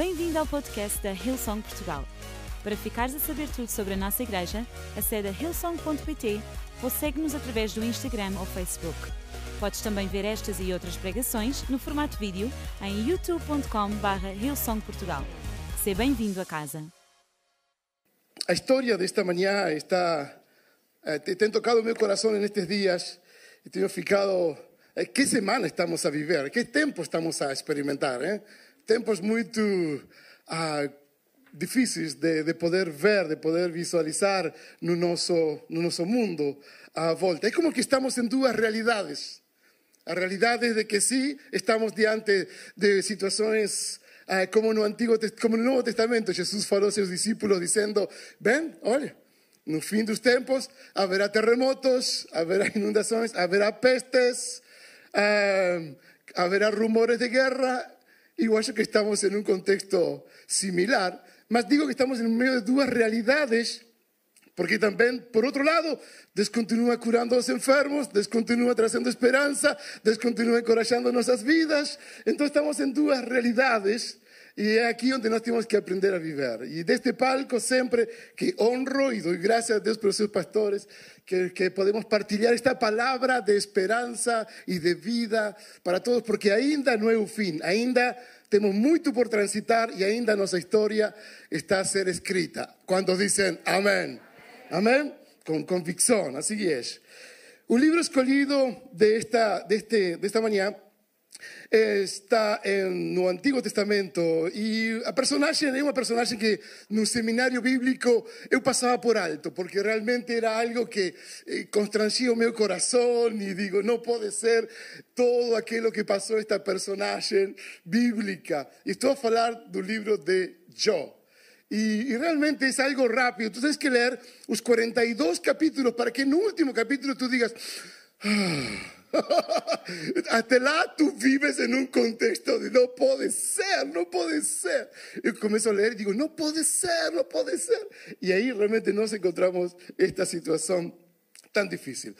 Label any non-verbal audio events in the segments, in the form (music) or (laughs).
Bem-vindo ao podcast da Hillsong Portugal. Para ficares a saber tudo sobre a nossa igreja, acede a hillsong.pt ou segue-nos através do Instagram ou Facebook. Podes também ver estas e outras pregações no formato vídeo em youtube.com.br hillsongportugal. Seja bem-vindo a casa. A historia de esta mañana está, eh, te, te han tocado mi corazón en estos días y te he ficado, eh, ¿qué semana estamos a vivir? ¿Qué tiempo estamos a experimentar? Eh? Tempos muito ah, difíceis de, de, poder ver, de poder visualizar no nosso, no nosso mundo à volta. É como que estamos em duas realidades. A realidade de que sim, estamos diante de situações ah, como no Antigo, como no Novo Testamento, Jesus falou aos seus discípulos dizendo: "Ven, olha, no fim dos tempos haverá terremotos, haverá (laughs) inundações, haverá pestes, ah, haverá rumores de guerra Igual que estamos en un contexto similar, mas digo que estamos en medio de dos realidades, porque también, por otro lado, descontinúa curando a los enfermos, descontinúa trazando esperanza, descontinúa encorajando nuestras vidas. Entonces estamos en dos realidades y es aquí donde nos tenemos que aprender a vivir. Y de este palco siempre que honro y doy gracias a Dios por sus pastores, que, que, podemos partilhar esta palabra de esperanza y de vida para todos, porque ainda no es un fin, ainda temos muito por transitar y ainda nuestra historia está a ser escrita. Cuando dicen amén? Amén? Con convicción, así es. Un libro escolhido de esta, de este, de esta mañana está en no Antigo Testamento e a personagem é uma personagem que no seminário bíblico eu passava por alto, porque realmente era algo que eh, constrangia o meu coração e digo, não pode ser todo aquilo que passou esta personagem bíblica. Estou a falar do livro de Jó. Y, y, realmente es algo rápido. Tú tienes que leer los 42 capítulos para que en el último capítulo tú digas, ah, (laughs) Hasta lá tú vives en un contexto de no puede ser, no puede ser. Y comienzo a leer y digo, no puede ser, no puede ser. Y ahí realmente nos encontramos esta situación tan difícil.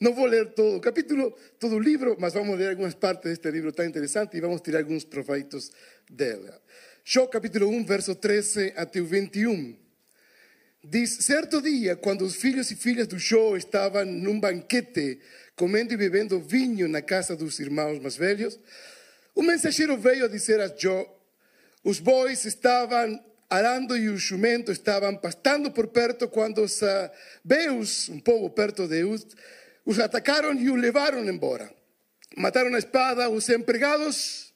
No voy a leer todo capítulo, todo el libro, mas vamos a leer algunas partes de este libro tan interesante y vamos a tirar algunos proveitos de él. Yo capítulo 1, verso 13 hasta 21. Diz, certo dia, quando os filhos e filhas do Jó estavam num banquete, comendo e bebendo vinho na casa dos irmãos mais velhos, o mensageiro veio dizer a Jó: os bois estavam arando e os jumentos estavam pastando por perto quando os beus, um povo perto de Uz, os atacaram e o levaram embora. Mataram a espada os empregados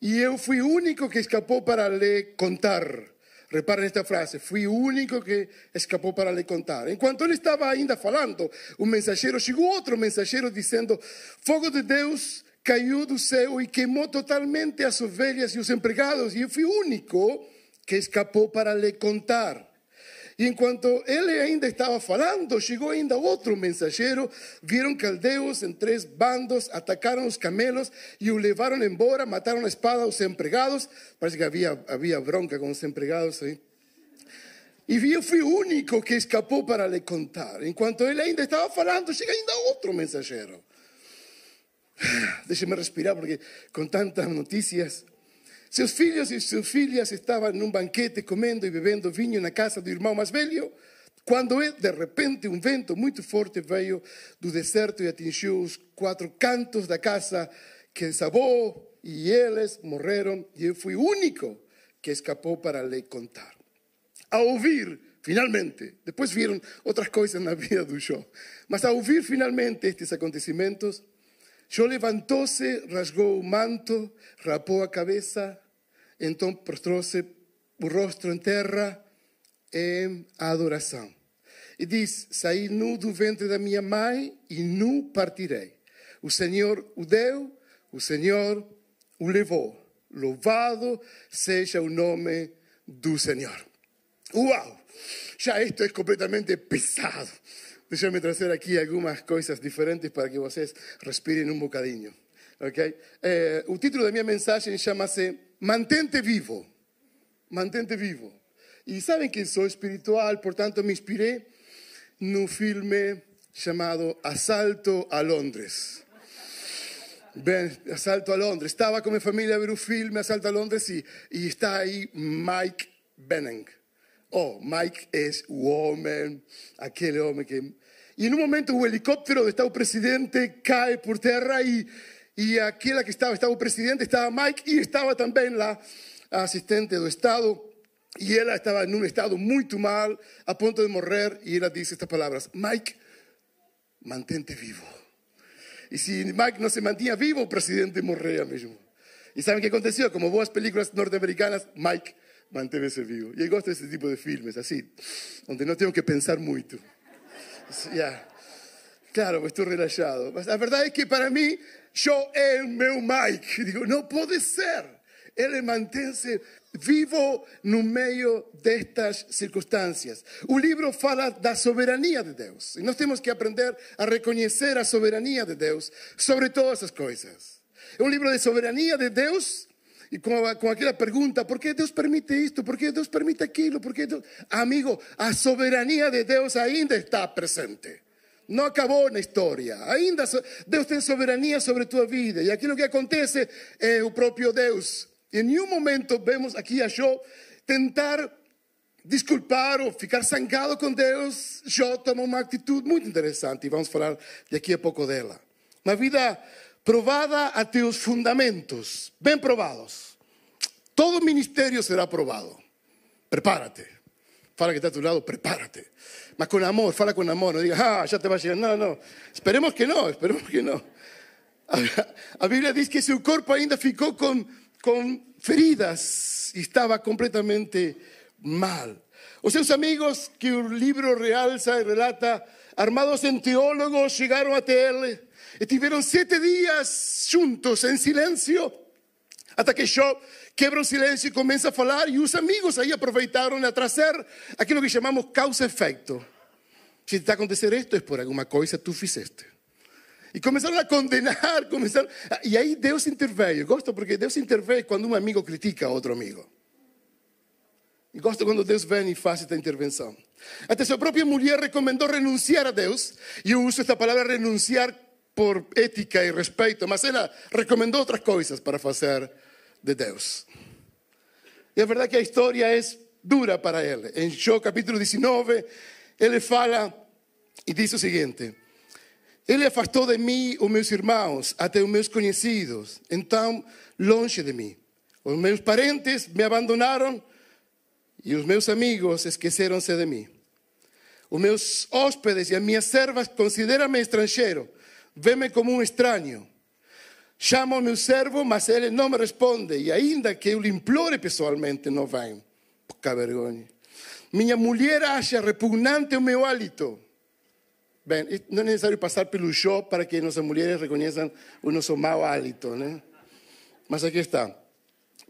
e eu fui o único que escapou para lhe contar. Reparen esta frase, fui único que escapou para lhe contar. Enquanto ele estava ainda falando, o mensageiro chegou outro mensageiro dizendo: Fogo de Deus caiu do céu e queimou totalmente as ovelhas e os empregados, e eu fui único que escapou para lhe contar. E enquanto ele ainda estava falando, chegou ainda outro mensageiro. Viram caldeus em três bandos, atacaram os camelos e o levaram embora, mataram a espada os empregados. Parece que havia, havia bronca com os empregados aí. E eu fui o único que escapou para lhe contar. Enquanto ele ainda estava falando, chega ainda outro mensageiro. (sighs) Deixe-me respirar, porque com tantas notícias seus filhos e suas filhas estavam num banquete comendo e bebendo vinho na casa do irmão mais velho, quando de repente um vento muito forte veio do deserto e atingiu os quatro cantos da casa, que desabou e eles morreram, e eu fui o único que escapou para lhe contar. Ao ouvir, finalmente, depois viram outras coisas na vida do Jó, mas ao ouvir finalmente estes acontecimentos, Jó levantou-se, rasgou o manto, rapou a cabeça, então prostrou-se o rosto em terra em adoração. E diz: Saí nu do ventre da minha mãe e nu partirei. O Senhor o deu, o Senhor o levou. Louvado seja o nome do Senhor. Uau! Já isto é completamente pesado. Deixa-me trazer aqui algumas coisas diferentes para que vocês respirem um bocadinho. Okay? Eh, o título da minha mensagem chama-se mantente vivo, mantente vivo. E sabem que sou espiritual, portanto me inspirei no filme chamado Assalto a Londres. Bem, assalto a Londres. Estava com minha família a ver o filme Assalto a Londres e, e está aí Mike Benning. Oh, Mike é o homem, aquele homem que... E num momento o helicóptero onde está o presidente cai por terra e, e aquela que estava, estava o presidente, estava Mike e estava também lá a assistente do Estado. E ela estava num estado muito mal, a ponto de morrer, e ela disse estas palavras: Mike, mantente vivo. E se Mike não se mantinha vivo, o presidente morria mesmo. E sabem o que aconteceu? Como boas películas norte-americanas, Mike manteve-se vivo. E eu gosto desse tipo de filmes, assim, onde não tenho que pensar Yeah. Claro, estou relaxado. Mas a verdade é que para mim, eu é o meu Mike. Digo, não pode ser. Ele mantém-se vivo no meio destas circunstâncias. O livro fala da soberania de Deus. E nós temos que aprender a reconhecer a soberania de Deus sobre todas as coisas. É um livro de soberania de Deus e com, com aquela pergunta: por que Deus permite isto? Por que Deus permite aquilo? Por. Amigo, a soberania de Deus ainda está presente. Não acabou na história. Ainda Deus tem soberania sobre tua vida. E aquilo que acontece é o próprio Deus em nenhum momento vemos aqui a Jó tentar desculpar ou ficar zangado com Deus. Jó toma uma atitude muito interessante e vamos falar daqui a pouco dela. Uma vida provada até os fundamentos, bem provados. Todo ministério será provado. Prepárate. Fala que está a tu lado, prepárate. Mas com amor, fala com amor. Não diga, ah, já te va a llegar. Não, não. Esperemos que não, esperemos que não. (laughs) A Bíblia diz que seu corpo ainda ficou com con feridas y estaba completamente mal. Os seus amigos, que o livro realza e relata, armados en teólogos, llegaron até ele e tiveram sete dias juntos em silêncio, até que Jó quebra o silêncio e começa a falar, e os amigos aí aproveitaram a trazer aquilo que chamamos causa-efeito. Se está a acontecer isto, é por alguma coisa tu fizeste. E começaram a condenar, (laughs) começaram... E aí Deus interveio. Gosto porque Deus intervém quando um amigo critica outro amigo. E gosto quando Deus vem e faz esta intervenção. Até sua própria mulher recomendou renunciar a Deus. E eu uso esta palavra renunciar por ética e respeito, mas ela recomendou outras coisas para fazer de Deus. E a verdade é que a história é dura para ele. Em Jó capítulo 19, ele fala e diz o seguinte: ele afastou de mim os meus irmãos, até os meus conhecidos, então longe de mim. Os meus parentes me abandonaram e os meus amigos esqueceram-se de mim. Os meus hóspedes e as minhas servas consideram-me estrangeiro, vê-me como um estranho. Chamo meu servo, mas ele não me responde, e ainda que eu lhe implore pessoalmente, não vem. Pouca vergonha. Minha mulher acha repugnante o meu hálito. Bem, não é necessário passar pelo show para que nossas mulheres reconheçam o nosso mau hálito? Mas aqui está.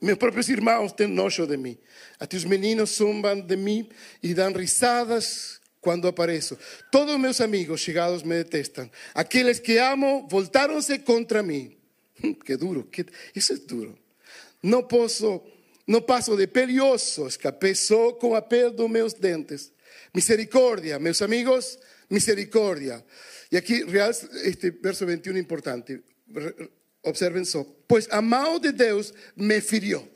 Meus próprios irmãos têm nojo de mim. Até os meninos zombam de mim e dão risadas quando apareço. Todos meus amigos chegados me detestam. Aqueles que amo voltaram-se contra mim. Que duro, que... isso é duro. Não posso, não passo de e escapei só com a pele dos meus dentes. Misericórdia, meus amigos, misericordia. Y aquí, este verso 21 importante. Observen só. Pois a de Deus me feriu.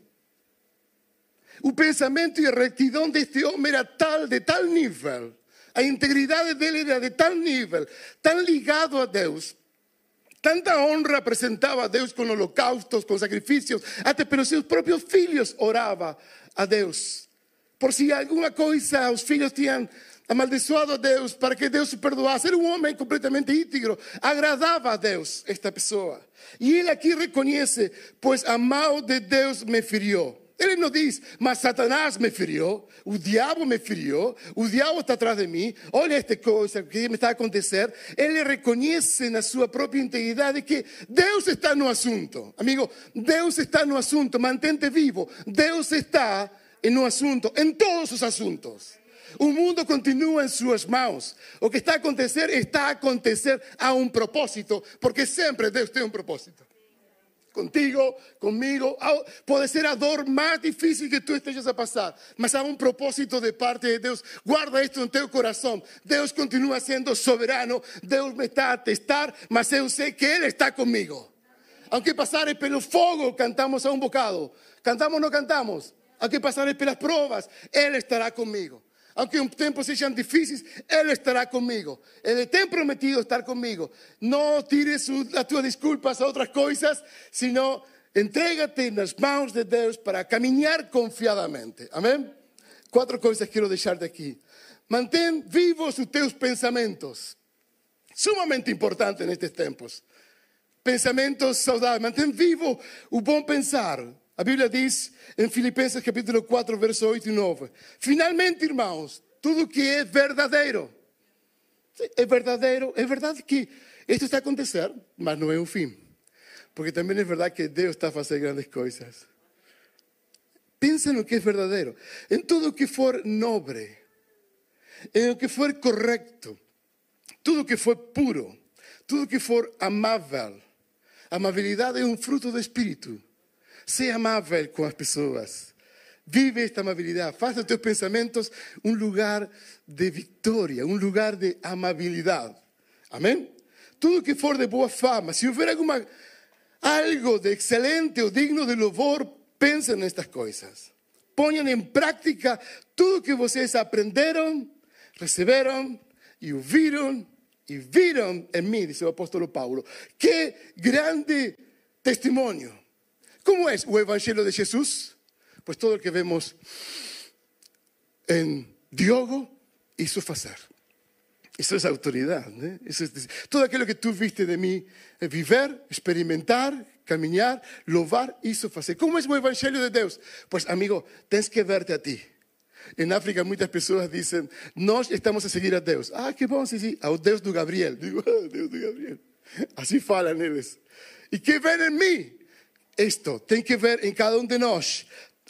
O pensamento e a retidão deste homem era tal, de tal nível. A integridade dele era de tal nível, tão ligado a Deus. Tanta honra apresentava a Deus com holocaustos, com sacrifícios, até pelos seus próprios filhos orava a Deus. Por si alguma coisa os filhos tinham amaldiçoado a Deus para que Deus se perdoasse. Era um homem completamente íntegro, agradava a Deus esta pessoa. E ele aqui reconhece, pois a mão de Deus me feriu. Ele não diz, mas Satanás me feriu, o diabo me feriu, o diabo está atrás de mim, olha esta coisa que me está a acontecer. Ele reconhece na sua própria integridade que Deus está no assunto. Amigo, Deus está no assunto, mantente vivo. Deus está no assunto, em todos os assuntos. O mundo continua em suas mãos. O que está a acontecer está a acontecer a um propósito, porque sempre Deus tem um propósito. Contigo, comigo, pode ser a dor mais difícil que tu estejas a passar, mas há um propósito de parte de Deus. Guarda isto no teu coração. Deus continua sendo soberano, Deus me está a testar, mas eu sei que Ele está comigo. Aunque passare pelo fogo, cantamos a un bocado. Cantamos o não cantamos? Aunque passare pelas provas, Ele estará comigo. Aunque um tempo sejam difíceis, Ele estará comigo. Ele tem prometido estar comigo. Não tires as tuas desculpas a outras coisas, sino entrégate nas mãos de Deus para caminhar confiadamente. Amém? Quatro coisas quero deixar aqui. Mantém vivos os teus pensamentos. Sumamente importante nestes tempos. Pensamentos saudáveis. Mantém vivo o bom pensar. A Bíblia diz em Filipenses capítulo 4, verso 8 e 9. Finalmente, irmãos, tudo que é verdadeiro. É verdadeiro, é verdade que isto está a acontecer, mas não é o fim. Porque também é verdade que Deus está a fazer grandes coisas. Pensa no que é verdadeiro. Em tudo que for nobre, em o que for correto, tudo que for puro, tudo que for amável. Amabilidade é um fruto do Espírito. Seja amável com as pessoas. Vive esta amabilidade. Faz dos teus pensamentos um lugar de vitória, um lugar de amabilidade. Amém? Tudo que for de boa fama, houver alguma, algo de excelente ou digno de louvor, pensem nestas coisas. Ponham em prática tudo que vocês aprenderam, receberam e ouviram e viram em mim, diz o apóstolo Paulo. Que grande testemunho. Como é o Evangelho de Jesus? Pues todo o que vemos em Diogo, hizo fazer. Isso é autoridade. Né? Isso é, todo aquilo que tu viste de mim é viver, experimentar, caminhar, louvar, isso fazer. Como é o Evangelho de Deus? Pois, amigo, tens que verte a ti. Em África, muitas pessoas dizem: Nós estamos a seguir a Deus. Ah, que bom, sim, sim. Ao Deus do Gabriel. Digo, (laughs) ah, Deus Gabriel. Assim falam eles. E que vem em mim? Isto tem que ver em cada um de nós.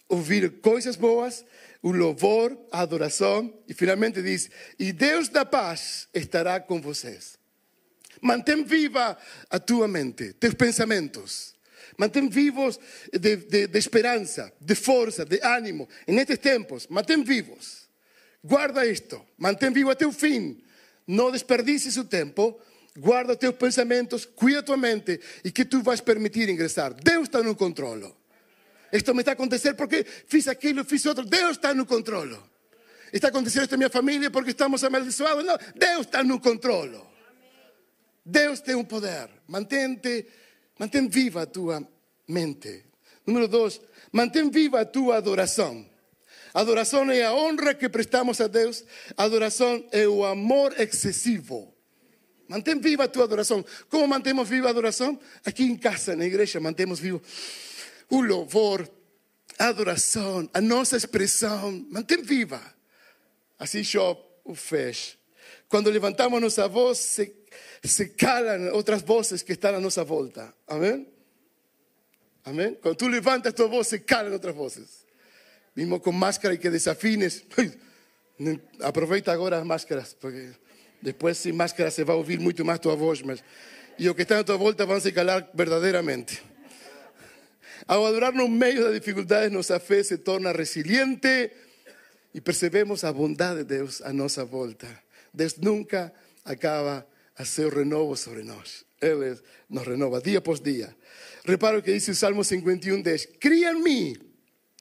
Ouvir coisas boas, o louvor, a adoração. E finalmente diz: E Deus da paz estará com vocês. Mantém viva a tua mente, teus pensamentos. Mantém vivos de, de, de, esperança, de força, de ânimo. En estes tempos, mantém vivos. Guarda isto, mantém vivo até o fim. Não desperdices o tempo. Guarda teus pensamentos, cuida tua mente e que tu vais permitir ingressar. Deus está no controlo. Isto me está a acontecer porque fiz aquilo, fiz outro. Deus está no controlo. Está acontecendo isto na minha família porque estamos amaldiçoados. Não, Deus está no controlo. Deus tem um poder. Mantente Mantém viva a tua mente. Número dois, mantém viva a tua adoração. Adoração é a honra que prestamos a Deus. Adoração é o amor excessivo. Mantém viva a tua adoração. Como mantemos viva a adoração? Aqui em casa, na igreja, mantemos vivo o louvor, a adoração, a nossa expressão. Mantém viva. Assim Job o fez. Quando levantamos nossa voz, se se calan outras vozes que estão à nossa volta. Amém? Amém? Quando tu levantas tua voz, se calam outras vozes. Mesmo com máscara e que desafines. (laughs) Aproveita agora as máscaras, porque depois sem máscara se vai ouvir muito mais tua voz, mas e o que está à tua volta vão se calar verdadeiramente. Ao adorar no meio das dificuldades, nossa fé se torna resiliente e percebemos a bondade de Deus à nossa volta. Deus nunca acaba hacer renovo sobre nós. Ele nos renova dia após dia. Repara o que diz o Salmo 51, 10. Cria em mim,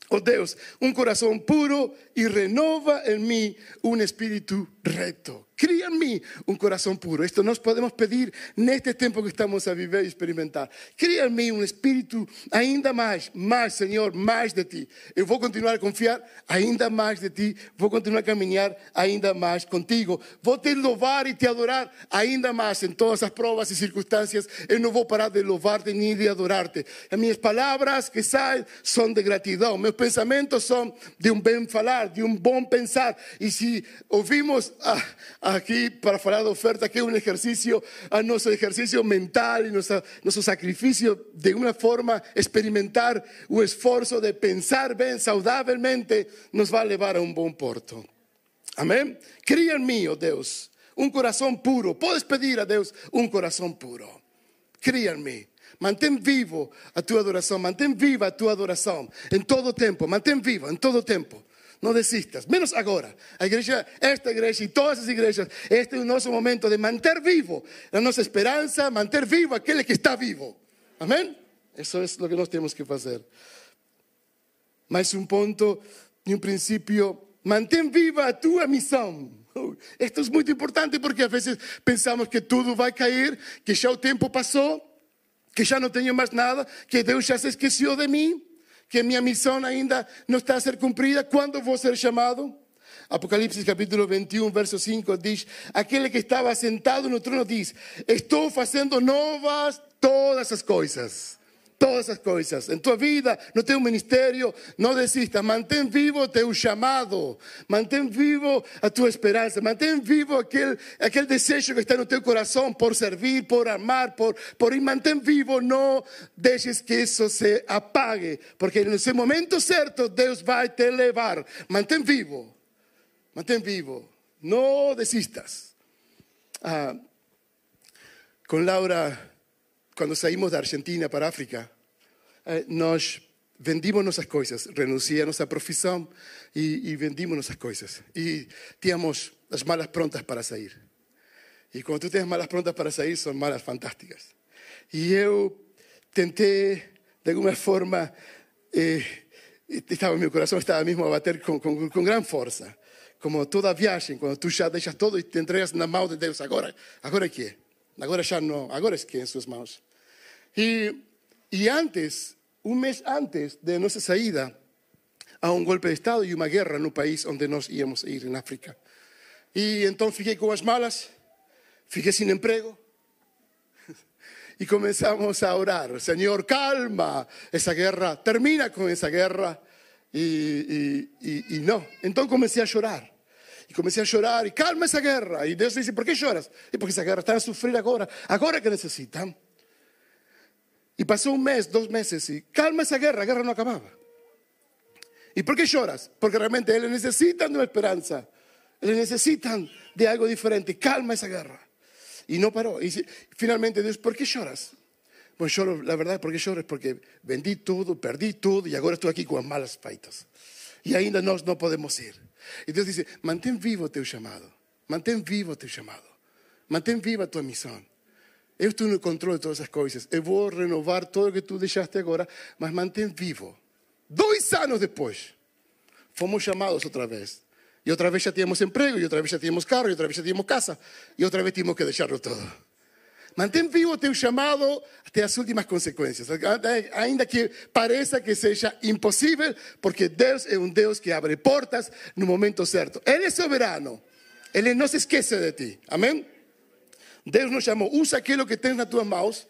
oh Deus, um coração puro e renova em mim um espírito reto. Cria em mim um coração puro. Isto nós podemos pedir neste tempo que estamos a viver e experimentar. Cria em mim um espírito ainda mais, mais, Senhor, mais de ti. Eu vou continuar a confiar ainda mais de ti. Vou continuar a caminhar ainda mais contigo. Vou te louvar e te adorar ainda mais em todas as provas e circunstâncias. Eu não vou parar de louvar-te nem de adorar-te. As minhas que saem são de gratidão. Meus pensamentos são de um bem falar, de um bom pensar. E se ouvimos a aqui para falar da oferta, que é um exercício, a nosso exercício mental nosso, nosso sacrifício, de uma forma, experimentar o esforço de pensar bem, saudavelmente, nos vai levar a um bom porto. Amém? Cria em mim, oh Deus, um coração puro. Podes pedir a Deus um coração puro. Cria em mim. Mantém vivo a tua adoração, mantém viva a tua adoração em todo tempo, mantém viva em todo tempo. Não desistas, menos agora. A igreja, esta igreja e todas as igrejas, este é o nosso momento de manter vivo a nossa esperança, manter vivo aquele que está vivo. Amém? Isso é o que nós temos que fazer. Mais um ponto e um princípio: mantém viva a tua missão. Esto es muy importante porque a veces pensamos que todo va a caer, que ya el tiempo pasó, que ya no tengo más nada, que Dios ya se esqueció de mí, que mi misión ainda no está a ser cumprida. ¿Cuándo voy a ser llamado? Apocalipsis capítulo 21, verso 5 dice, aquel que estaba sentado en el trono dice, estoy haciendo novas todas las cosas todas esas cosas. En tu vida, no tengo un ministerio, no desistas. Mantén vivo tu llamado. Mantén vivo a tu esperanza. Mantén vivo aquel, aquel deseo que está en tu corazón por servir, por amar, por, por ir. Mantén vivo. No dejes que eso se apague. Porque en ese momento cierto, Dios va a te elevar. Mantén vivo. Mantén vivo. No desistas. Ah, con Laura cuando saímos de Argentina para África, eh, nós vendimos nossas coisas, renunciamos a nossa profissão e, e vendimos nossas coisas. E tínhamos as malas prontas para sair. E quando tu tens malas prontas para sair, são malas fantásticas. E eu tentei, de alguma forma, eh, estava, meu coração estava mesmo a bater com, com, com força. Como toda viagem, quando tu já deixas todo e te entregas na mão de Deus, agora, agora que é? Agora já não, agora é que é em suas mãos. Y, y antes, un mes antes de nuestra salida, a un golpe de Estado y una guerra en un país donde nos íbamos a ir en África. Y entonces fiqué con las malas, fiqué sin empleo. (laughs) Y comenzamos a orar, Señor, calma esa guerra, termina con esa guerra. Y, y, y, no, entonces comencé a llorar. Y comencé a llorar y calma esa guerra. Y Dios dice, ¿por qué lloras? Y porque esa guerra está a sufrir ahora, ahora que necesitan. Y pasó un mes, dos meses y calma esa guerra, la guerra no acababa. ¿Y por qué lloras? Porque realmente le necesitan de una esperanza, le necesitan de algo diferente. Calma esa guerra. Y no paró. Y finalmente Dios, ¿por qué lloras? Pues lloro, la verdad, ¿por qué lloro? Porque vendí todo, perdí todo y ahora estoy aquí con malas feitas. Y ainda no, no podemos ir. Y Dios dice, mantén vivo tu llamado, mantén vivo tu llamado, mantén viva tu misión. Eu estou no controle de todas as coisas. Eu vou renovar tudo o que tu deixaste agora, mas mantém vivo. Dois anos depois, fomos chamados outra vez. E outra vez já tínhamos emprego, e outra vez já tínhamos carro, e outra vez já tínhamos casa, e outra vez tínhamos que deixarlo todo. Mantém vivo o teu chamado até as últimas consequências, ainda que pareça que seja impossível, porque Deus é um Deus que abre portas no momento certo. Ele é soberano, Ele não se esquece de ti. Amém? Deus nos chamou, usa aquilo que tens nas tuas mãos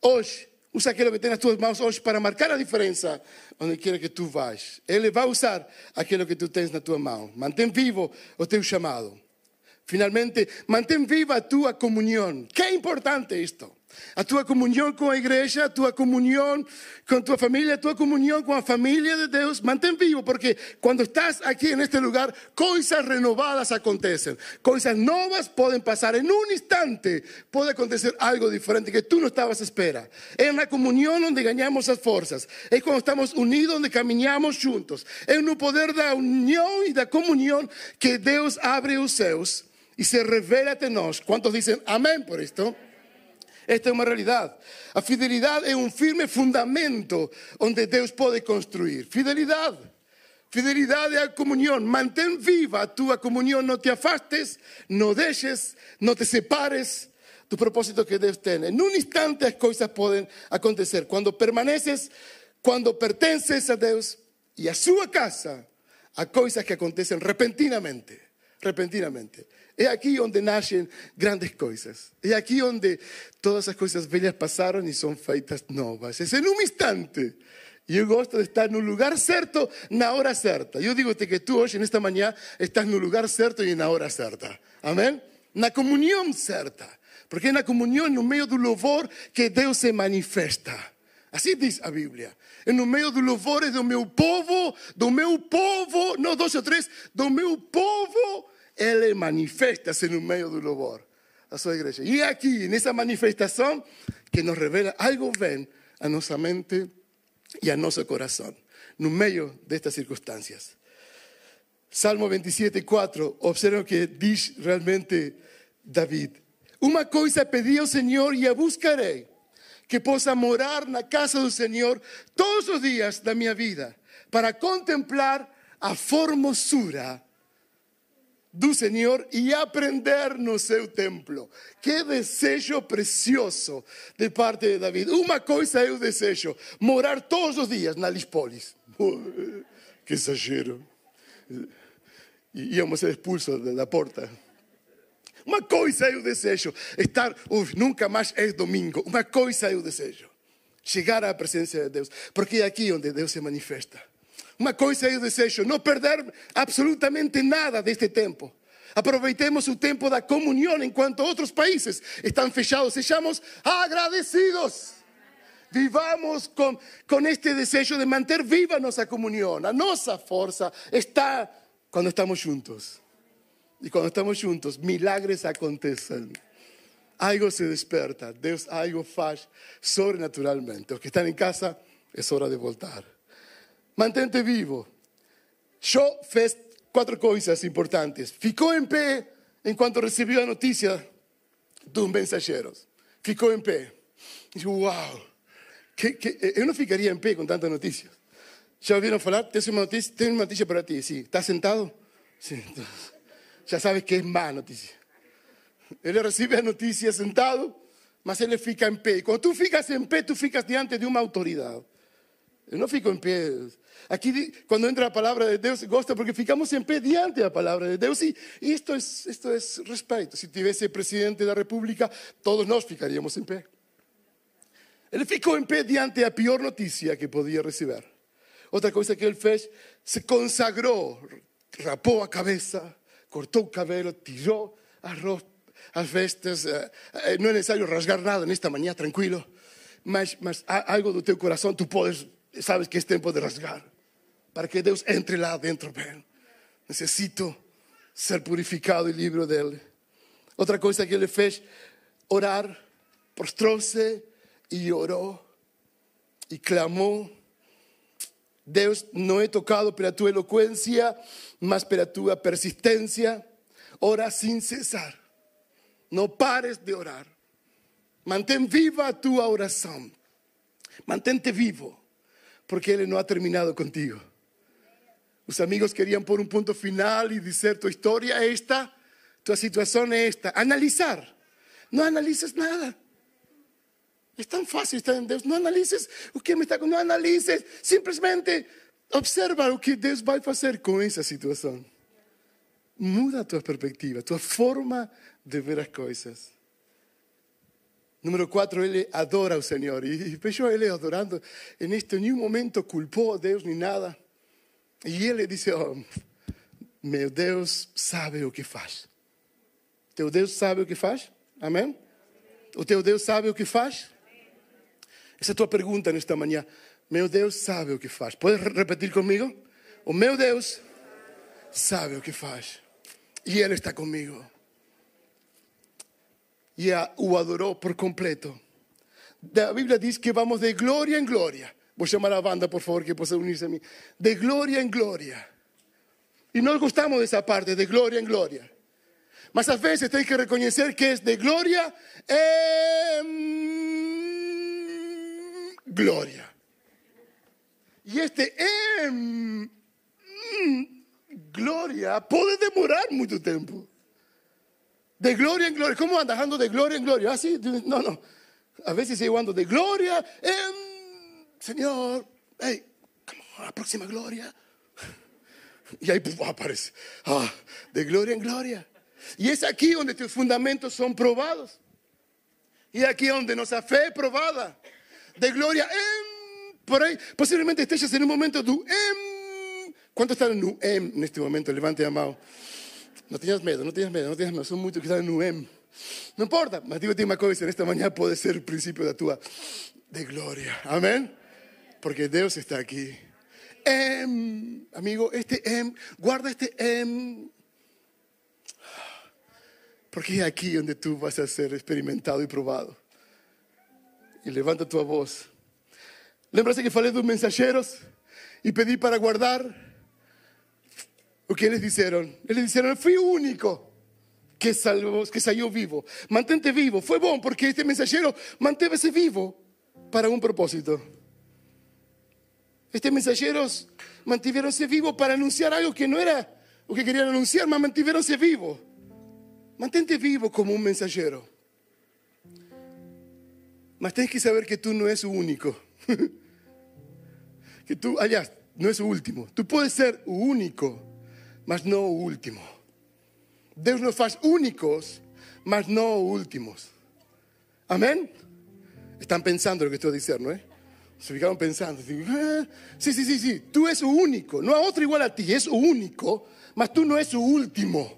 hoje. Usa aquilo que tens nas tuas mãos hoje para marcar a diferença onde quer que tu vais. Ele vai usar aquilo que tu tens na tua mão. Mantém vivo o teu chamado. Finalmente, mantém viva a tua comunhão. Que é importante isto. A tua comunhão com a igreja, a tua comunhão com tua família, a tua comunhão com a família de Deus, mantém vivo, porque quando estás aqui neste lugar, coisas renovadas acontecem, coisas novas podem passar. Em um instante pode acontecer algo diferente que tu não estavas à espera. É na comunhão onde ganhamos as forças, é quando estamos unidos, onde caminhamos juntos, é no poder da união e da comunhão que Deus abre os céus e se revela até nós. Quantos dizem amém por isto? Esta é uma realidade. A fidelidade é um firme fundamento onde Deus pode construir. Fidelidade. Fidelidade é a comunhão. Mantém viva a tua comunhão. Não te afastes, não deixes, não te separes do propósito que Deus tem. Em um instante as coisas podem acontecer. Quando permaneces, quando pertences a Deus e a sua casa, há coisas que acontecem repentinamente. Repentinamente. É aqui onde nascem grandes coisas. É aqui onde todas as coisas velhas passaram e são feitas novas. É em um instante. Eu gosto de estar no lugar certo, na hora certa. Eu digo-te que tu hoje, nesta manhã, estás no lugar certo e na hora certa. Amém? Na comunhão certa. Porque é na comunhão, no meio do louvor, que Deus se manifesta. Assim diz a Bíblia. É no meio do louvor do meu povo, do meu povo, não dois ou três, do meu povo ele manifesta-se no meio do louvor a sua igreja. E é aqui, nessa manifestação, que nos revela algo bem a nossa mente e a nosso coração, no meio destas circunstâncias. Salmo 27, 4, observa o que diz realmente David. Uma coisa pedi ao Senhor e a buscarei, que possa morar na casa do Senhor todos os dias da minha vida, para contemplar a formosura do Senhor e aprender no seu templo. Que desejo precioso de parte de David. Uma coisa eu desejo: morar todos os dias na Lispolis. (laughs) Que exagero. Íamos ser expulsos da porta. Uma coisa eu desejo: estar, uf, nunca mais é domingo. Uma coisa eu desejo: chegar à presença de Deus, porque é aqui onde Deus se manifesta. Uma coisa eu desejo: não perder absolutamente nada deste tempo. Aproveitemos o tempo da comunhão enquanto outros países estão fechados. Sejamos agradecidos. Vivamos com, com este desejo de manter viva nossa comunhão. A nossa força está quando estamos juntos. E quando estamos juntos, milagres acontecem. Algo se desperta, Deus algo faz sobrenaturalmente. Os que estão em casa, é hora de voltar. Mantente vivo. Jó fez quatro coisas importantes. Ficou em pé enquanto recebeu a notícia dos mensageiros. Ficou em pé. Digo, uau, que, que, eu não ficaria em pé com tanta notícia. Já ouviram falar? Tem uma notícia, tem uma notícia para ti. Sim. ¿Estás sentado? Sim. Já sabes que é má notícia. Ele recebe a notícia sentado, mas ele fica em pé. E quando tu ficas em pé, tu ficas diante de uma autoridade. Não fico em pé. Aqui, quando entra a palavra de Deus, gosta porque ficamos em pé diante da palavra de Deus. E, isto, é, isto é respeito. Se tivesse presidente da República, todos nós ficaríamos em pé. Ele ficou em pé diante da pior notícia que podia receber. Outra coisa que ele fez, se consagrou, rapou a cabeça, cortou o cabelo, tirou as, as vestes. Não é necessário rasgar nada nesta manhã, tranquilo. Mas, mas algo do teu coração tu podes, sabes que é tempo de rasgar. Para que Deus entre lá dentro bem. Necessito ser purificado e livre dele. Outra coisa que ele fez, orar, prostrou-se e orou e clamou Deus não é tocado pela tua eloquência, mas pela tua persistência. Ora sem cessar. Não pares de orar. Mantém viva tua oração. Mantente vivo, porque Ele não ha terminado contigo. Os amigos queriam pôr um ponto final e dizer: tua história é esta, tua situação é esta. Analisar. Não analises nada. Es tan fácil estar en Dios. No analices o que me está No analices. Simplesmente observa o que Deus vai fazer com essa situação. Muda a tua perspectiva, tua forma de ver as coisas. Número quatro, ele adora ao Senhor. E vejo ele adorando. En este nenhum momento culpou a Deus nem nada. E ele disse: oh, Meu Deus sabe o que faz. Teu Deus sabe o que faz? Amém? O teu Deus sabe o que faz? Essa é a tua pergunta nesta manhã. Meu Deus sabe o que faz. Podes repetir comigo? O meu Deus sabe o que faz. E Ele está comigo. E o adorou por completo. A Bíblia diz que vamos de glória em glória. Vou chamar a banda, por favor, que possa unir-se a mim. De glória em glória. E nós gostamos dessa parte, de glória em glória. Mas às vezes tem que reconhecer que é de glória em gloria. Y este em, gloria puede demorar mucho tiempo. De gloria en gloria. ¿Cómo andas andando de gloria en gloria? Así, ah, no, no. A veces sigo andando de gloria en Señor. Hey, la próxima gloria. Y ahí aparece. Ah, de gloria en gloria. Y es aquí donde tus fundamentos son probados. Y aquí donde nuestra fe es probada de gloria em, por ahí. Posiblemente estés en un momento do em. ¿Cuántos están no em en este momento? Levante a mão. Não tenhas medo, não tenhas medo, não tenhas medo. São muitos que estão no em. Não importa, mas digo-te uma coisa: nesta manhã pode ser o princípio da tua de glória. Amém? Porque Deus está aqui. Em, amigo, este em, guarda este em. Porque é aqui onde tu vas a ser experimentado e provado e levanta tua voz. Lembra-se que falei dos mensageiros e pedi para guardar eles disseram? Eles disseram: Eu fui único que, que saiu vivo. Mantente vivo. Foi bom porque este mensageiro manteve-se vivo. para un propósito. Estos mensajeros mantuvieronse vivos para anunciar algo que no era lo que querían anunciar, mas mantuvieronse vivos. Mantente vivo como un mensajero. Mas tienes que saber que tú no es único. (laughs) que tú, allá, no es último. Tú puedes ser único, mas no último. Dios nos hace únicos, mas no últimos. Amén. Están pensando lo que estoy diciendo, ¿no? Se ficaron pensando. Ah, sí, sí, sí, sí. Tú es único. No hay otro igual a ti. Es único, mas tú no es último.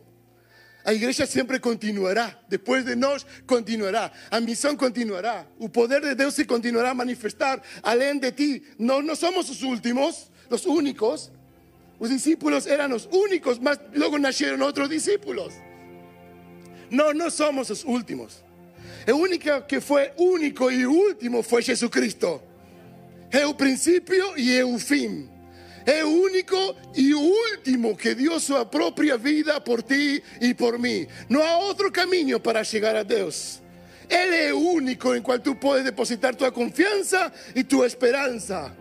A igreja sempre continuará. Depois de nós, continuará. A missão continuará. O poder de Deus se continuará a manifestar além de ti. Nós não somos os últimos, os únicos. Os discípulos eram os únicos, mas logo nasceram outros discípulos. Nós não somos os últimos. O único que foi único e último foi Jesucristo. É o princípio e é o fim. Es único y último que dio su propia vida por ti y por mí. No hay otro camino para llegar a Dios. Él es único en cual tú puedes depositar tu confianza y tu esperanza.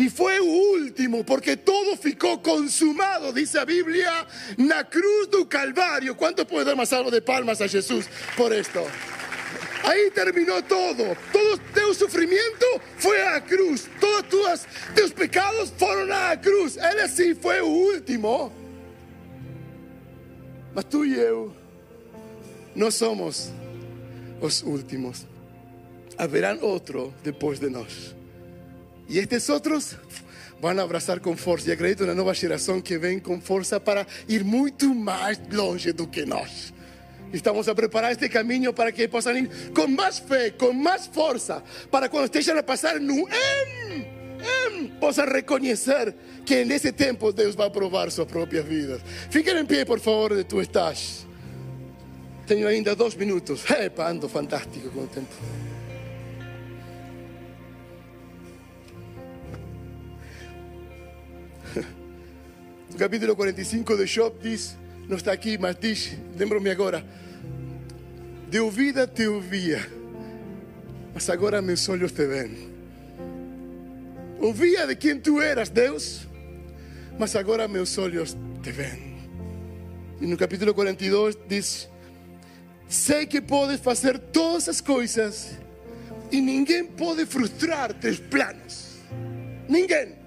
Y fue último porque todo ficó consumado, dice la Biblia, la cruz del Calvario. ¿Cuánto puede dar más algo de palmas a Jesús por esto? Ahí terminó todo. Todo tu sufrimiento fue a la cruz. Todos tus, pecados fueron a la cruz. Él sí fue último. Mas tú y yo no somos los últimos. Habrán otro después de nosotros. Y estos otros van a abrazar con fuerza. Y acredito una nueva generación que ven con fuerza para ir mucho más longe do que nosotros. Estamos a preparar este camino para que puedan ir con más fe, con más fuerza, para cuando estén a pasar no em, em, puedan reconocer que en ese tiempo Dios va a probar sus propias vidas. Fiquen en pie, por favor, de tu estás. Tengo ainda dos minutos. Epa, ando fantástico con el tiempo. Capítulo 45 de Job dice não está aqui, mas diz, lembro-me agora, de ouvida te ouvia, mas agora meus olhos te veem. Ouvia de quem tu eras, Deus, mas agora meus olhos te veem. E no capítulo 42 diz: Sei que podes fazer todas as coisas e ninguém pode frustrar teus planos. Ninguém.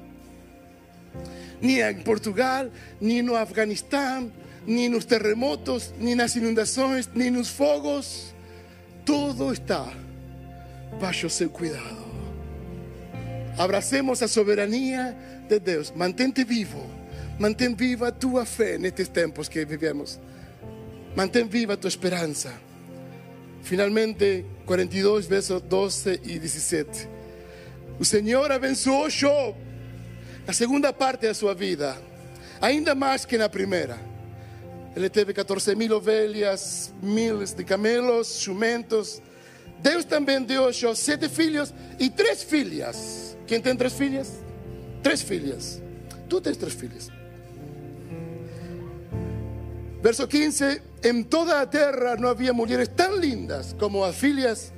Ni em Portugal, ni no Afeganistão, ni los terremotos, ni las inundaciones, ni los fuegos. Todo está bajo su cuidado. Abracemos la soberanía de Dios. Mantente vivo. Mantén viva tu fe en estos tiempos que vivimos. Mantén viva tu esperanza. Finalmente, 42 versos 12 y 17. El Señor abençoou Job, la segunda parte de su vida, ainda más que en la primera. Ele teve 14 mil ovelhas, mil de camelos, jumentos. Deus também deu a sete filhos e três filhas. Quem tem três filhas? Três filhas. Tu tens três filhas. Verso 15: Em toda a terra não havia mulheres tão lindas como as filhas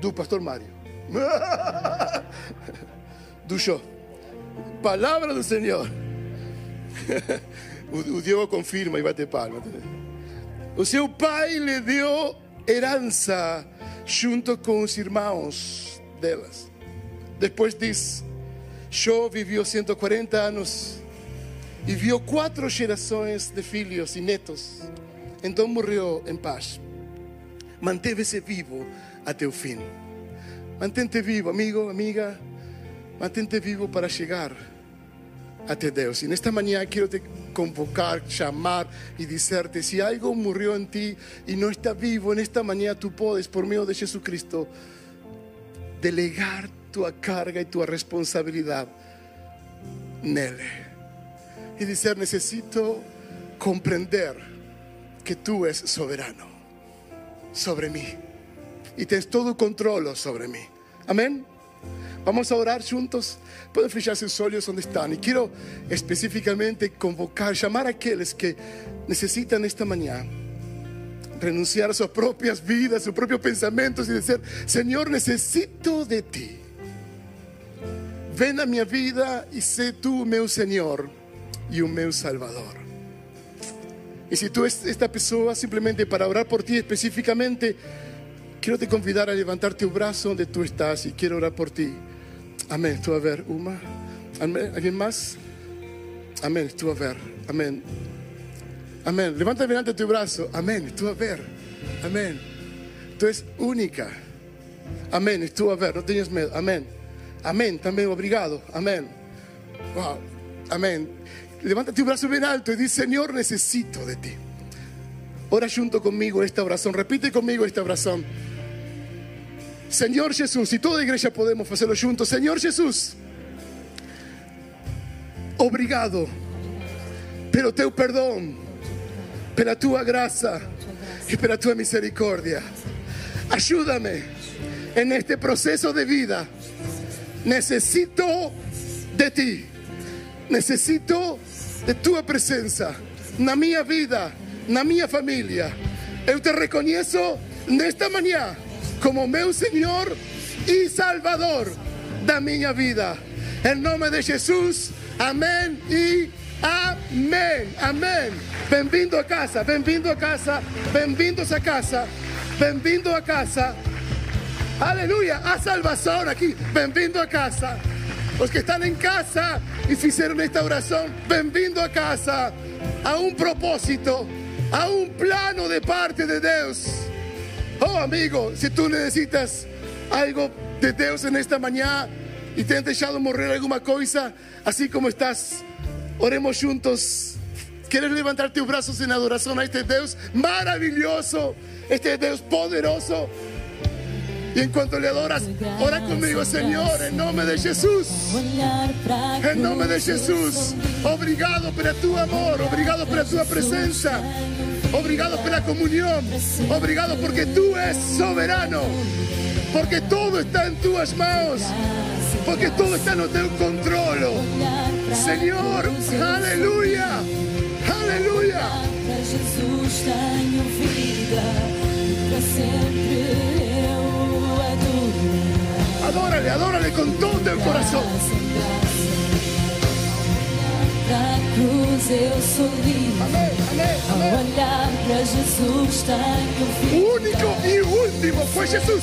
do pastor Mário. (laughs) do show. Palavra do Senhor. (laughs) O, confirma y bate palma. O seu pai le dio herança junto com os irmãos delas. Depois diz: Jó viveu 140 anos e viu quatro gerações de filhos e netos. Então morreu em paz. Manteve-se vivo até o fim. Mantente vivo, amigo, amiga. Mantente vivo para chegar até Deus. E nesta manhã quero te convocar, chamar e dizer-te: se algo morreu em ti e não está vivo, nesta manhã tu podes, por meio de Jesus Cristo, delegar tua carga e tua responsabilidade nele. E dizer: necessito compreender que tu és soberano sobre mim e tens todo o controle sobre mim. Amém? Vamos a orar juntos. Pueden fijar sus ojos donde están. Y quiero específicamente convocar, llamar a aquellos que necesitan esta mañana renunciar a sus propias vidas, sus propios pensamientos y decir, Señor, necesito de ti. Ven a minha vida e sé tú meu Senhor e o meu Salvador. Y si tú es esta persona simplemente para orar por ti específicamente, quiero te convidar a levantarte un brazo donde tú estás y quiero orar por ti. Amén. Tú a ver, Uma. Amén. ¿Alguien más? Amén. Tú a ver. Amén. Amén. Levanta delante tu brazo. Amén. Tú a ver. Amén. Tú es única. Amén. Tú a ver. No tengas miedo. Amén. Amén. También obrigado. Amén. Wow. Amén. Levanta tu brazo bien alto y dice, Señor, necesito de ti. Ora junto conmigo esta oración. Repite conmigo esta oración. Señor Jesús, y toda iglesia podemos hacerlo juntos. Señor Jesús, obrigado pelo teu perdão, pela tua graça e pela tua misericórdia. Ajuda-me en este proceso de vida. Necesito de ti. Necesito de tua presença na minha vida, na minha família. Eu te reconheço nesta manhã como meu Senhor e Salvador da minha vida. Em nome de Jesus, amém e amém. Amém. Bem-vindo a casa, bem-vindo a casa, bem-vindos a casa, bem-vindo a casa. Aleluia, a salvação aqui, bem-vindo a casa. Os que estão em casa e fizeram esta oração, bem-vindo a casa. A um propósito, a um plano de parte de Deus. Oh, amigo, si tú necesitas algo de Dios en esta mañana y te han dejado morrer alguna cosa, así como estás, oremos juntos. ¿Quieres levantar tus brazos en adoración a este Dios maravilloso, este Dios poderoso? Y en cuanto le adoras, ora conmigo, Señor, en nombre de Jesús. En nombre de Jesús. Obrigado por tu amor, obrigado por tu presencia. Obrigado por la comunión. Obrigado porque tú eres soberano. Porque todo está en tus manos. Porque todo está en tu control. Señor, aleluya. Aleluya. Adórale, adórale con todo tu corazón. Da cruz eu sou livre. Amén, amén, Ao amén. olhar para Jesus tenho vida. Único y último fue Jesús.